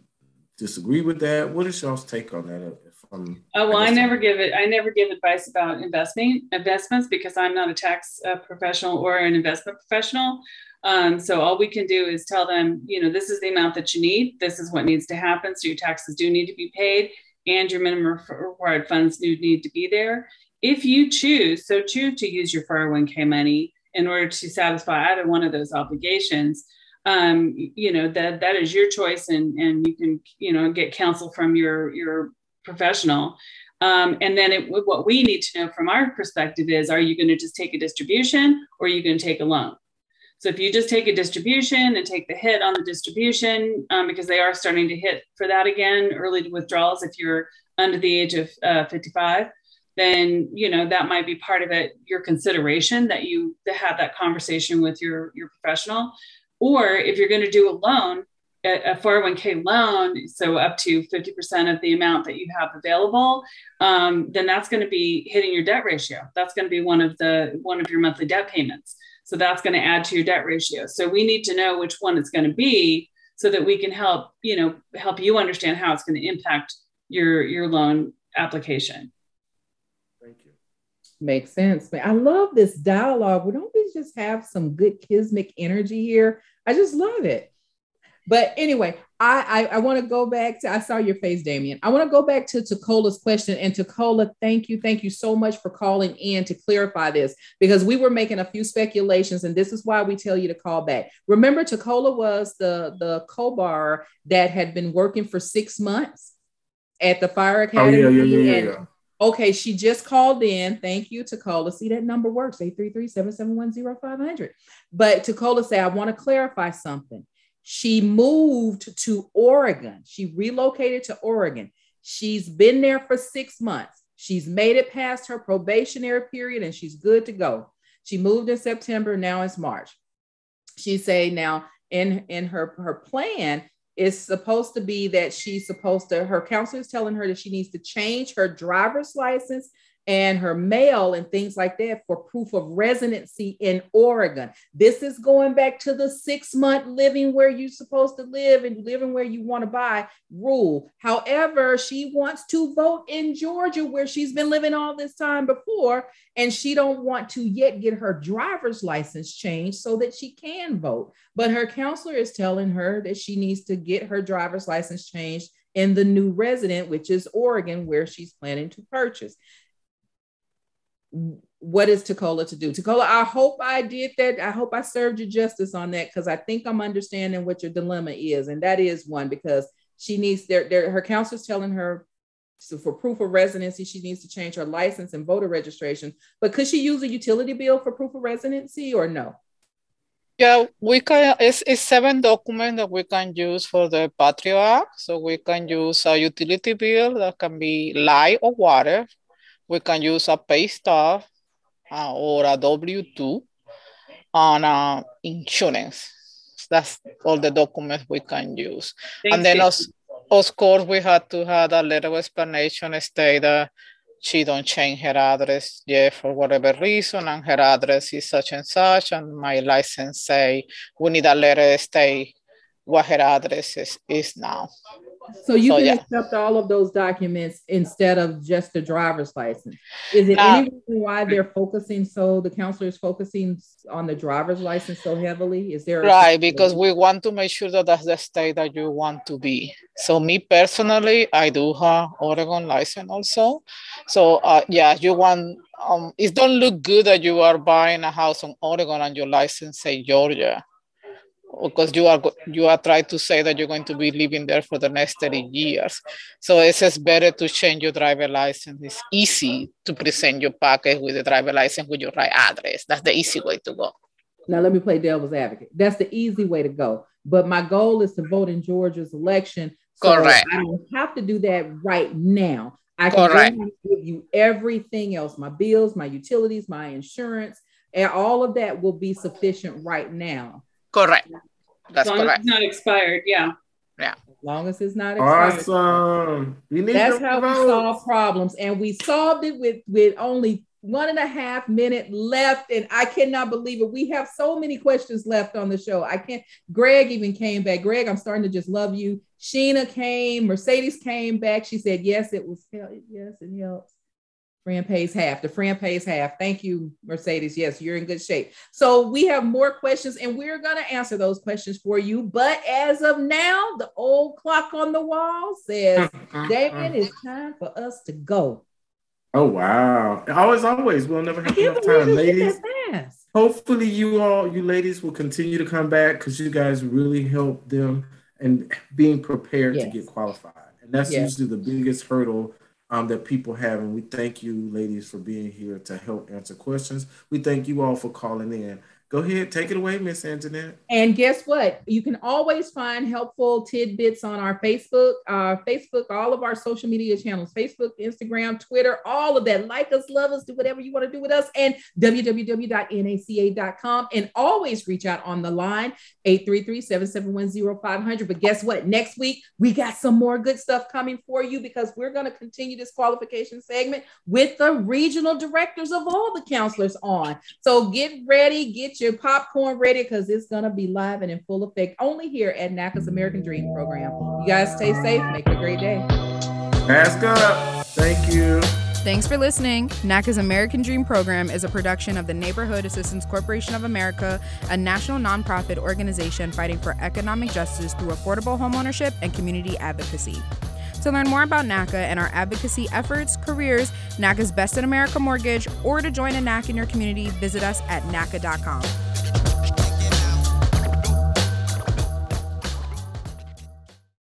disagree with that? What is y'all's take on that? From, Oh well, I guess- never give it. I never give advice about investing investments because I'm not a tax uh, professional or an investment professional. Um, so all we can do is tell them, you know, this is the amount that you need. This is what needs to happen. So your taxes do need to be paid, and your minimum required funds do need to be there. If you choose, so choose to use your 401k money in order to satisfy either one of those obligations, um, you know that that is your choice, and and you can you know get counsel from your your professional. Um, and then it, what we need to know from our perspective is, are you going to just take a distribution or are you going to take a loan? So if you just take a distribution and take the hit on the distribution, um, because they are starting to hit for that again, early withdrawals, if you're under the age of uh, 55, then you know that might be part of it. Your consideration that you have that conversation with your your professional, or if you're going to do a loan, a a 401k loan, so up to 50% of the amount that you have available, um, then that's going to be hitting your debt ratio. That's going to be one of the one of your monthly debt payments. So that's going to add to your debt ratio. So we need to know which one it's going to be so that we can help, you know, help you understand how it's going to impact your your loan application. Thank you. Makes sense. I love this dialogue. We don't we just have some good kismic energy here. I just love it. But anyway, I I, I want to go back to I saw your face, Damien. I want to go back to Takola's question. And Takola, thank you, thank you so much for calling in to clarify this because we were making a few speculations, and this is why we tell you to call back. Remember, Takola was the the co-bar that had been working for six months at the fire Oh, academy. yeah, yeah, yeah, yeah. yeah. Okay, she just called in. Thank you, Takola. See, that number works 833-771-0500. But Takola said, I want to clarify something. She moved to Oregon. She relocated to Oregon. She's been there for six months. She's made it past her probationary period and she's good to go. She moved in September. Now it's March. She say now in, in her, her plan, is supposed to be that she's supposed to her counselor is telling her that she needs to change her driver's license and her mail and things like that for proof of residency in Oregon. This is going back to the six month living where you're supposed to live and living where you want to buy rule. However, she wants to vote in Georgia where she's been living all this time before, and she don't want to yet get her driver's license changed so that she can vote. But her counselor is telling her that she needs to get her driver's license changed in the new resident, which is Oregon, where she's planning to purchase what is Tacola to do? Tacola, I hope I did that. I hope I served you justice on that because I think I'm understanding what your dilemma is. And that is one because she needs their, their her counselor's telling her so for proof of residency, she needs to change her license and voter registration. But could she use a utility bill for proof of residency or no? Yeah, we can. It's, it's seven documents that we can use for the Patriot Act. So we can use a utility bill that can be light or water we can use a pay stub uh, or a W-2 on uh, insurance. That's all the documents we can use. Thanks, and then, of, of course, we had to have a little explanation state that she don't change her address yet for whatever reason, and her address is such and such, and my license say we need a letter state what her address is, is now. So you so, can yeah. accept all of those documents instead of just the driver's license. Is it uh, any reason why they're focusing so the counselor is focusing on the driver's license so heavily? Is there right because we want to make sure that that's the state that you want to be. So me personally, I do have Oregon license also. So uh, yeah, you want um, it don't look good that you are buying a house on Oregon and your license say Georgia because you are you are trying to say that you're going to be living there for the next 30 years. So it's just better to change your driver license. It's easy to present your package with the driver license with your right address. That's the easy way to go. Now let me play devil's advocate. That's the easy way to go. But my goal is to vote in Georgia's election. So Correct. I don't have to do that right now. I can give you everything else, my bills, my utilities, my insurance, and all of that will be sufficient right now. Correct. That's as long correct. As it's not expired, yeah. Yeah. As long as it's not expired. Awesome. That's how votes. we solve problems. And we solved it with, with only one and a half minute left. And I cannot believe it. We have so many questions left on the show. I can't. Greg even came back. Greg, I'm starting to just love you. Sheena came, Mercedes came back. She said, yes, it was yes, it helps. Fran pays half. The Fran pays half. Thank you, Mercedes. Yes, you're in good shape. So we have more questions and we're going to answer those questions for you. But as of now, the old clock on the wall says, mm-hmm. Damien, it's time for us to go. Oh, wow. Always, always. We'll never have enough time, ladies. Hopefully, you all, you ladies, will continue to come back because you guys really help them and being prepared yes. to get qualified. And that's yes. usually the biggest hurdle um, that people have. And we thank you, ladies, for being here to help answer questions. We thank you all for calling in. Go ahead, take it away, Miss Antoinette. And guess what? You can always find helpful tidbits on our Facebook, uh, Facebook, all of our social media channels, Facebook, Instagram, Twitter, all of that. Like us, love us, do whatever you want to do with us, and www.naca.com. And always reach out on the line 833-771-0500. But guess what? Next week we got some more good stuff coming for you because we're going to continue this qualification segment with the regional directors of all the counselors on. So get ready, get your popcorn ready because it's going to be live and in full effect only here at NACA's American Dream program. You guys stay safe. Make it a great day. Mask up. Thank you. Thanks for listening. NACA's American Dream program is a production of the Neighborhood Assistance Corporation of America, a national nonprofit organization fighting for economic justice through affordable homeownership and community advocacy. To learn more about NACA and our advocacy efforts, careers, NACA's Best in America Mortgage, or to join a NAC in your community, visit us at NACA.com.